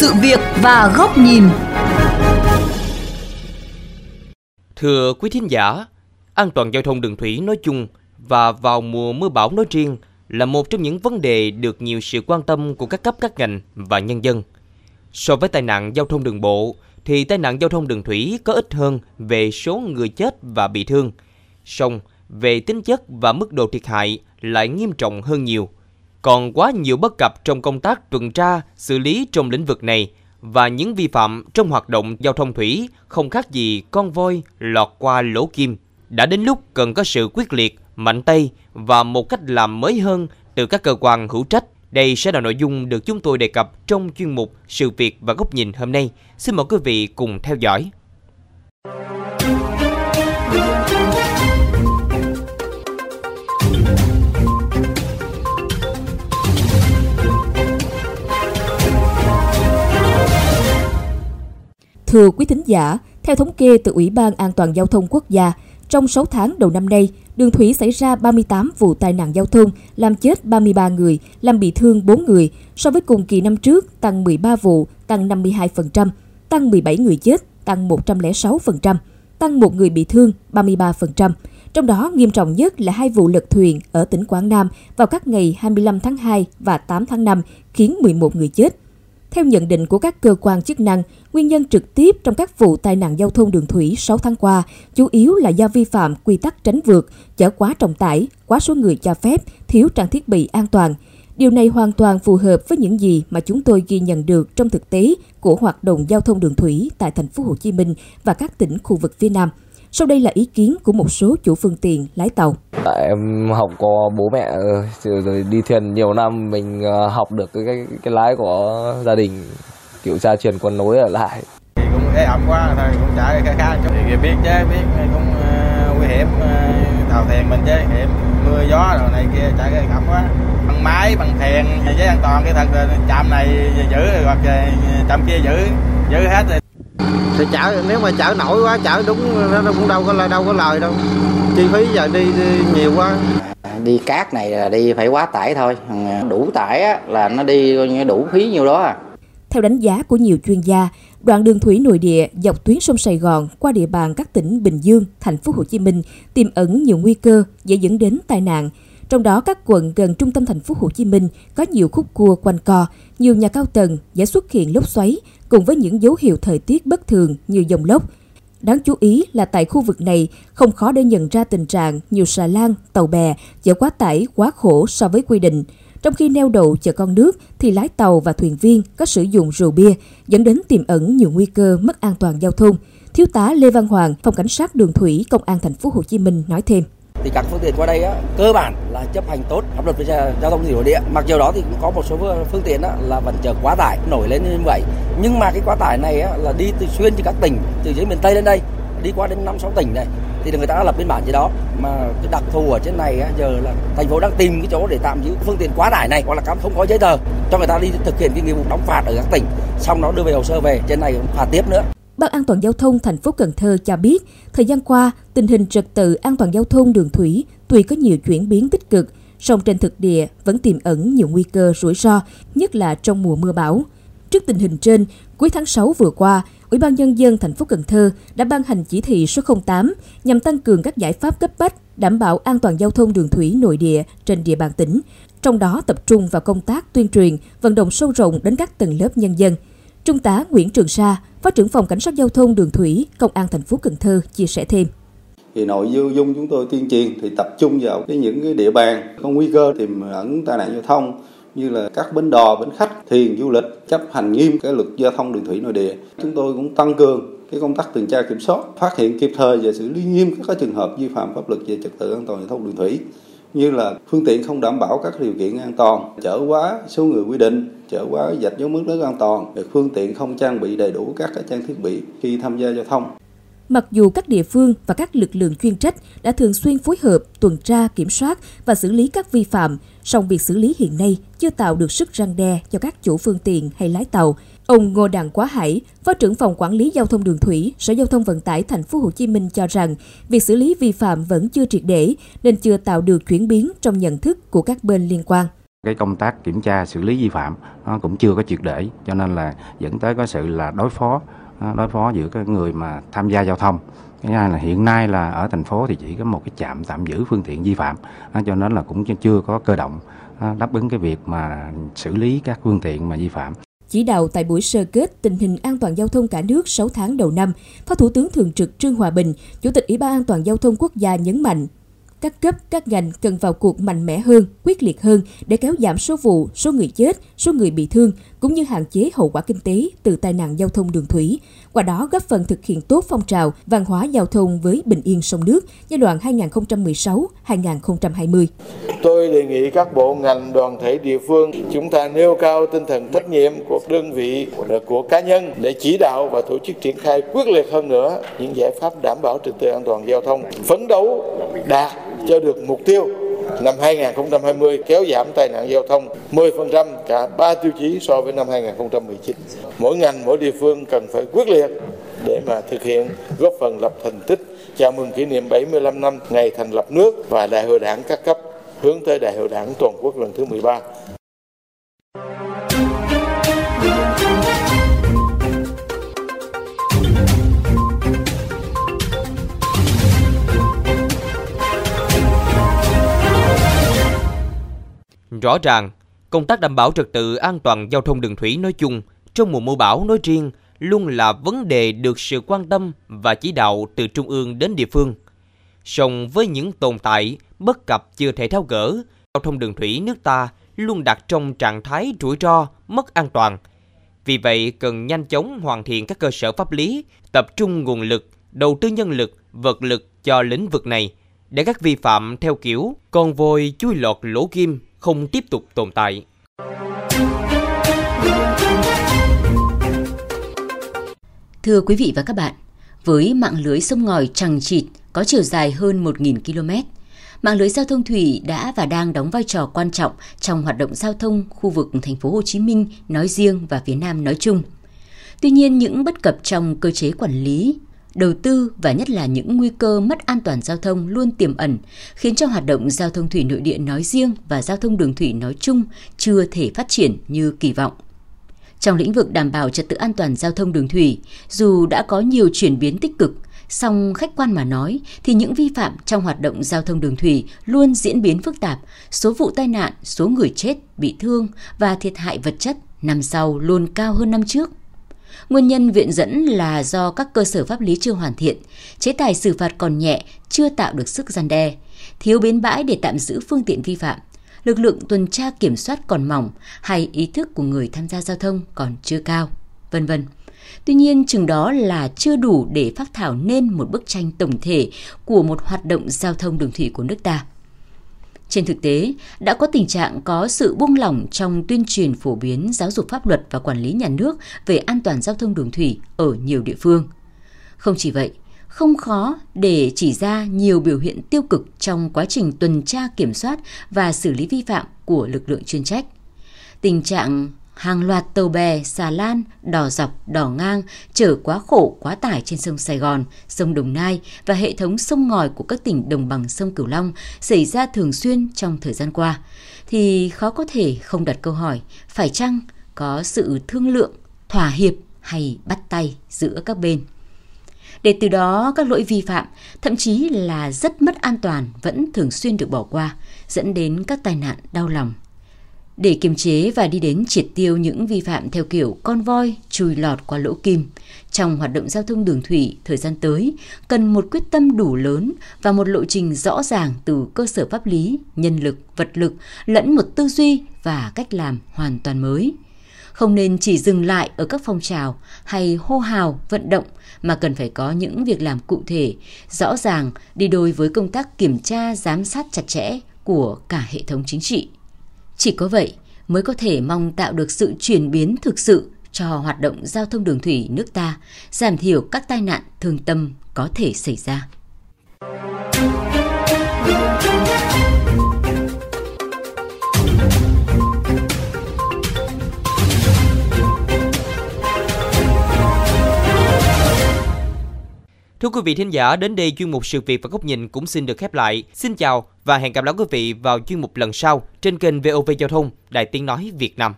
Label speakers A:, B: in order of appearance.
A: sự việc và góc nhìn.
B: Thưa quý thính giả, an toàn giao thông đường thủy nói chung và vào mùa mưa bão nói riêng là một trong những vấn đề được nhiều sự quan tâm của các cấp các ngành và nhân dân. So với tai nạn giao thông đường bộ thì tai nạn giao thông đường thủy có ít hơn về số người chết và bị thương. Song về tính chất và mức độ thiệt hại lại nghiêm trọng hơn nhiều. Còn quá nhiều bất cập trong công tác tuần tra, xử lý trong lĩnh vực này và những vi phạm trong hoạt động giao thông thủy không khác gì con voi lọt qua lỗ kim. Đã đến lúc cần có sự quyết liệt, mạnh tay và một cách làm mới hơn từ các cơ quan hữu trách. Đây sẽ là nội dung được chúng tôi đề cập trong chuyên mục Sự việc và góc nhìn hôm nay. Xin mời quý vị cùng theo dõi.
C: Thưa quý thính giả, theo thống kê từ Ủy ban An toàn Giao thông Quốc gia, trong 6 tháng đầu năm nay, đường thủy xảy ra 38 vụ tai nạn giao thông, làm chết 33 người, làm bị thương 4 người, so với cùng kỳ năm trước tăng 13 vụ, tăng 52%, tăng 17 người chết, tăng 106%, tăng một người bị thương 33%. Trong đó nghiêm trọng nhất là hai vụ lật thuyền ở tỉnh Quảng Nam vào các ngày 25 tháng 2 và 8 tháng 5 khiến 11 người chết. Theo nhận định của các cơ quan chức năng, nguyên nhân trực tiếp trong các vụ tai nạn giao thông đường thủy 6 tháng qua chủ yếu là do vi phạm quy tắc tránh vượt, chở quá trọng tải, quá số người cho phép, thiếu trang thiết bị an toàn. Điều này hoàn toàn phù hợp với những gì mà chúng tôi ghi nhận được trong thực tế của hoạt động giao thông đường thủy tại thành phố Hồ Chí Minh và các tỉnh khu vực phía Nam. Sau đây là ý kiến của một số chủ phương tiện lái tàu.
D: Em học có bố mẹ rồi đi thuyền nhiều năm mình ờ, học được cái cái, cái lái của gia đình kiểu cha truyền con nối ở lại.
E: Thì cũng ế ẩm quá thôi cũng chạy khá khá chút thì biết chứ biết cũng uh, nguy hiểm uh, tàu thuyền mình chứ hiểm mưa gió rồi này kia chạy cái ẩm quá bằng máy bằng thuyền với an toàn cái thật chạm này giữ hoặc chạm kia giữ giữ hết rồi
F: thì chở nếu mà chở nổi quá chở đúng nó cũng đâu có đâu có lời đâu. Chi phí giờ đi, đi nhiều quá.
G: Đi cát này là đi phải quá tải thôi. Đủ tải á, là nó đi đủ phí nhiêu đó à.
C: Theo đánh giá của nhiều chuyên gia, đoạn đường thủy nội địa dọc tuyến sông Sài Gòn qua địa bàn các tỉnh Bình Dương, thành phố Hồ Chí Minh tiềm ẩn nhiều nguy cơ dễ dẫn đến tai nạn. Trong đó các quận gần trung tâm thành phố Hồ Chí Minh có nhiều khúc cua quanh co, nhiều nhà cao tầng dễ xuất hiện lốc xoáy cùng với những dấu hiệu thời tiết bất thường như dòng lốc. Đáng chú ý là tại khu vực này không khó để nhận ra tình trạng nhiều xà lan, tàu bè chở quá tải, quá khổ so với quy định. Trong khi neo đậu chở con nước thì lái tàu và thuyền viên có sử dụng rượu bia dẫn đến tiềm ẩn nhiều nguy cơ mất an toàn giao thông. Thiếu tá Lê Văn Hoàng, phòng cảnh sát đường thủy công an thành phố Hồ Chí Minh nói thêm
H: thì các phương tiện qua đây á, cơ bản là chấp hành tốt pháp luật về giao thông thủy nội địa. Mặc dù đó thì cũng có một số phương tiện á, là vẫn chở quá tải nổi lên như vậy. Nhưng mà cái quá tải này á, là đi từ xuyên từ các tỉnh từ dưới miền tây lên đây đi qua đến năm sáu tỉnh này thì người ta đã lập biên bản gì đó. Mà cái đặc thù ở trên này á, giờ là thành phố đang tìm cái chỗ để tạm giữ phương tiện quá tải này hoặc là không có giấy tờ cho người ta đi thực hiện cái nghĩa vụ đóng phạt ở các tỉnh. Xong nó đưa về hồ sơ về trên này phạt tiếp nữa.
C: Ban an toàn giao thông thành phố Cần Thơ cho biết, thời gian qua, tình hình trật tự an toàn giao thông đường thủy tuy có nhiều chuyển biến tích cực, song trên thực địa vẫn tiềm ẩn nhiều nguy cơ rủi ro, nhất là trong mùa mưa bão. Trước tình hình trên, cuối tháng 6 vừa qua, Ủy ban nhân dân thành phố Cần Thơ đã ban hành chỉ thị số 08 nhằm tăng cường các giải pháp cấp bách đảm bảo an toàn giao thông đường thủy nội địa trên địa bàn tỉnh, trong đó tập trung vào công tác tuyên truyền, vận động sâu rộng đến các tầng lớp nhân dân. Trung tá Nguyễn Trường Sa, Phó trưởng phòng Cảnh sát giao thông đường thủy, Công an thành phố Cần Thơ chia sẻ thêm
I: thì nội dung chúng tôi tuyên truyền thì tập trung vào cái những cái địa bàn có nguy cơ tiềm ẩn tai nạn giao thông như là các bến đò, bến khách, thuyền du lịch chấp hành nghiêm cái luật giao thông đường thủy nội địa. Chúng tôi cũng tăng cường cái công tác tuần tra kiểm soát, phát hiện kịp thời và xử lý nghiêm các trường hợp vi phạm pháp luật về trật tự an toàn giao thông đường thủy như là phương tiện không đảm bảo các điều kiện an toàn, chở quá số người quy định, chở quá dạch dấu mức nước an toàn, phương tiện không trang bị đầy đủ các trang thiết bị khi tham gia giao thông.
C: Mặc dù các địa phương và các lực lượng chuyên trách đã thường xuyên phối hợp tuần tra, kiểm soát và xử lý các vi phạm, song việc xử lý hiện nay chưa tạo được sức răng đe cho các chủ phương tiện hay lái tàu. Ông Ngô Đặng Quá Hải, Phó trưởng phòng quản lý giao thông đường thủy, Sở Giao thông Vận tải Thành phố Hồ Chí Minh cho rằng việc xử lý vi phạm vẫn chưa triệt để nên chưa tạo được chuyển biến trong nhận thức của các bên liên quan.
J: cái công tác kiểm tra xử lý vi phạm nó cũng chưa có triệt để cho nên là dẫn tới có sự là đối phó đối phó giữa cái người mà tham gia giao thông. Cái hai là hiện nay là ở thành phố thì chỉ có một cái trạm tạm giữ phương tiện vi phạm. Cho nên là cũng chưa có cơ động đáp ứng cái việc mà xử lý các phương tiện mà vi phạm.
C: Chỉ đạo tại buổi sơ kết tình hình an toàn giao thông cả nước 6 tháng đầu năm, Phó Thủ tướng Thường trực Trương Hòa Bình, Chủ tịch Ủy ban An toàn giao thông quốc gia nhấn mạnh, các cấp, các ngành cần vào cuộc mạnh mẽ hơn, quyết liệt hơn để kéo giảm số vụ, số người chết, số người bị thương, cũng như hạn chế hậu quả kinh tế từ tai nạn giao thông đường thủy. Qua đó góp phần thực hiện tốt phong trào văn hóa giao thông với bình yên sông nước giai đoạn 2016-2020.
K: Tôi đề nghị các bộ ngành đoàn thể địa phương chúng ta nêu cao tinh thần trách nhiệm của đơn vị của cá nhân để chỉ đạo và tổ chức triển khai quyết liệt hơn nữa những giải pháp đảm bảo trật tự an toàn giao thông, phấn đấu đạt cho được mục tiêu năm 2020 kéo giảm tai nạn giao thông 10% cả ba tiêu chí so với năm 2019. Mỗi ngành, mỗi địa phương cần phải quyết liệt để mà thực hiện góp phần lập thành tích chào mừng kỷ niệm 75 năm ngày thành lập nước và đại hội đảng các cấp hướng tới đại hội đảng toàn quốc lần thứ 13.
B: Rõ ràng, công tác đảm bảo trật tự an toàn giao thông đường thủy nói chung trong mùa mưa bão nói riêng luôn là vấn đề được sự quan tâm và chỉ đạo từ trung ương đến địa phương. Song với những tồn tại, bất cập chưa thể tháo gỡ, giao thông đường thủy nước ta luôn đặt trong trạng thái rủi ro, mất an toàn. Vì vậy, cần nhanh chóng hoàn thiện các cơ sở pháp lý, tập trung nguồn lực, đầu tư nhân lực, vật lực cho lĩnh vực này, để các vi phạm theo kiểu con voi chui lọt lỗ kim không tiếp tục tồn tại.
A: Thưa quý vị và các bạn, với mạng lưới sông ngòi chằng chịt có chiều dài hơn 1.000 km, mạng lưới giao thông thủy đã và đang đóng vai trò quan trọng trong hoạt động giao thông khu vực thành phố Hồ Chí Minh nói riêng và phía Nam nói chung. Tuy nhiên, những bất cập trong cơ chế quản lý, đầu tư và nhất là những nguy cơ mất an toàn giao thông luôn tiềm ẩn, khiến cho hoạt động giao thông thủy nội địa nói riêng và giao thông đường thủy nói chung chưa thể phát triển như kỳ vọng. Trong lĩnh vực đảm bảo trật tự an toàn giao thông đường thủy, dù đã có nhiều chuyển biến tích cực, song khách quan mà nói thì những vi phạm trong hoạt động giao thông đường thủy luôn diễn biến phức tạp, số vụ tai nạn, số người chết, bị thương và thiệt hại vật chất năm sau luôn cao hơn năm trước. Nguyên nhân viện dẫn là do các cơ sở pháp lý chưa hoàn thiện, chế tài xử phạt còn nhẹ, chưa tạo được sức gian đe, thiếu bến bãi để tạm giữ phương tiện vi phạm, lực lượng tuần tra kiểm soát còn mỏng hay ý thức của người tham gia giao thông còn chưa cao, vân vân. Tuy nhiên, chừng đó là chưa đủ để phát thảo nên một bức tranh tổng thể của một hoạt động giao thông đường thủy của nước ta. Trên thực tế, đã có tình trạng có sự buông lỏng trong tuyên truyền phổ biến giáo dục pháp luật và quản lý nhà nước về an toàn giao thông đường thủy ở nhiều địa phương. Không chỉ vậy, không khó để chỉ ra nhiều biểu hiện tiêu cực trong quá trình tuần tra kiểm soát và xử lý vi phạm của lực lượng chuyên trách. Tình trạng hàng loạt tàu bè, xà lan, đò dọc, đò ngang chở quá khổ, quá tải trên sông Sài Gòn, sông Đồng Nai và hệ thống sông ngòi của các tỉnh đồng bằng sông Cửu Long xảy ra thường xuyên trong thời gian qua, thì khó có thể không đặt câu hỏi phải chăng có sự thương lượng, thỏa hiệp hay bắt tay giữa các bên. Để từ đó các lỗi vi phạm, thậm chí là rất mất an toàn vẫn thường xuyên được bỏ qua, dẫn đến các tai nạn đau lòng để kiềm chế và đi đến triệt tiêu những vi phạm theo kiểu con voi chui lọt qua lỗ kim, trong hoạt động giao thông đường thủy thời gian tới cần một quyết tâm đủ lớn và một lộ trình rõ ràng từ cơ sở pháp lý, nhân lực, vật lực lẫn một tư duy và cách làm hoàn toàn mới. Không nên chỉ dừng lại ở các phong trào hay hô hào, vận động mà cần phải có những việc làm cụ thể, rõ ràng đi đôi với công tác kiểm tra, giám sát chặt chẽ của cả hệ thống chính trị. Chỉ có vậy mới có thể mong tạo được sự chuyển biến thực sự cho hoạt động giao thông đường thủy nước ta, giảm thiểu các tai nạn thương tâm có thể xảy ra.
B: Thưa quý vị thính giả, đến đây chuyên mục sự việc và góc nhìn cũng xin được khép lại. Xin chào và hẹn gặp lại quý vị vào chuyên mục lần sau trên kênh VOV Giao thông, Đài Tiếng Nói Việt Nam.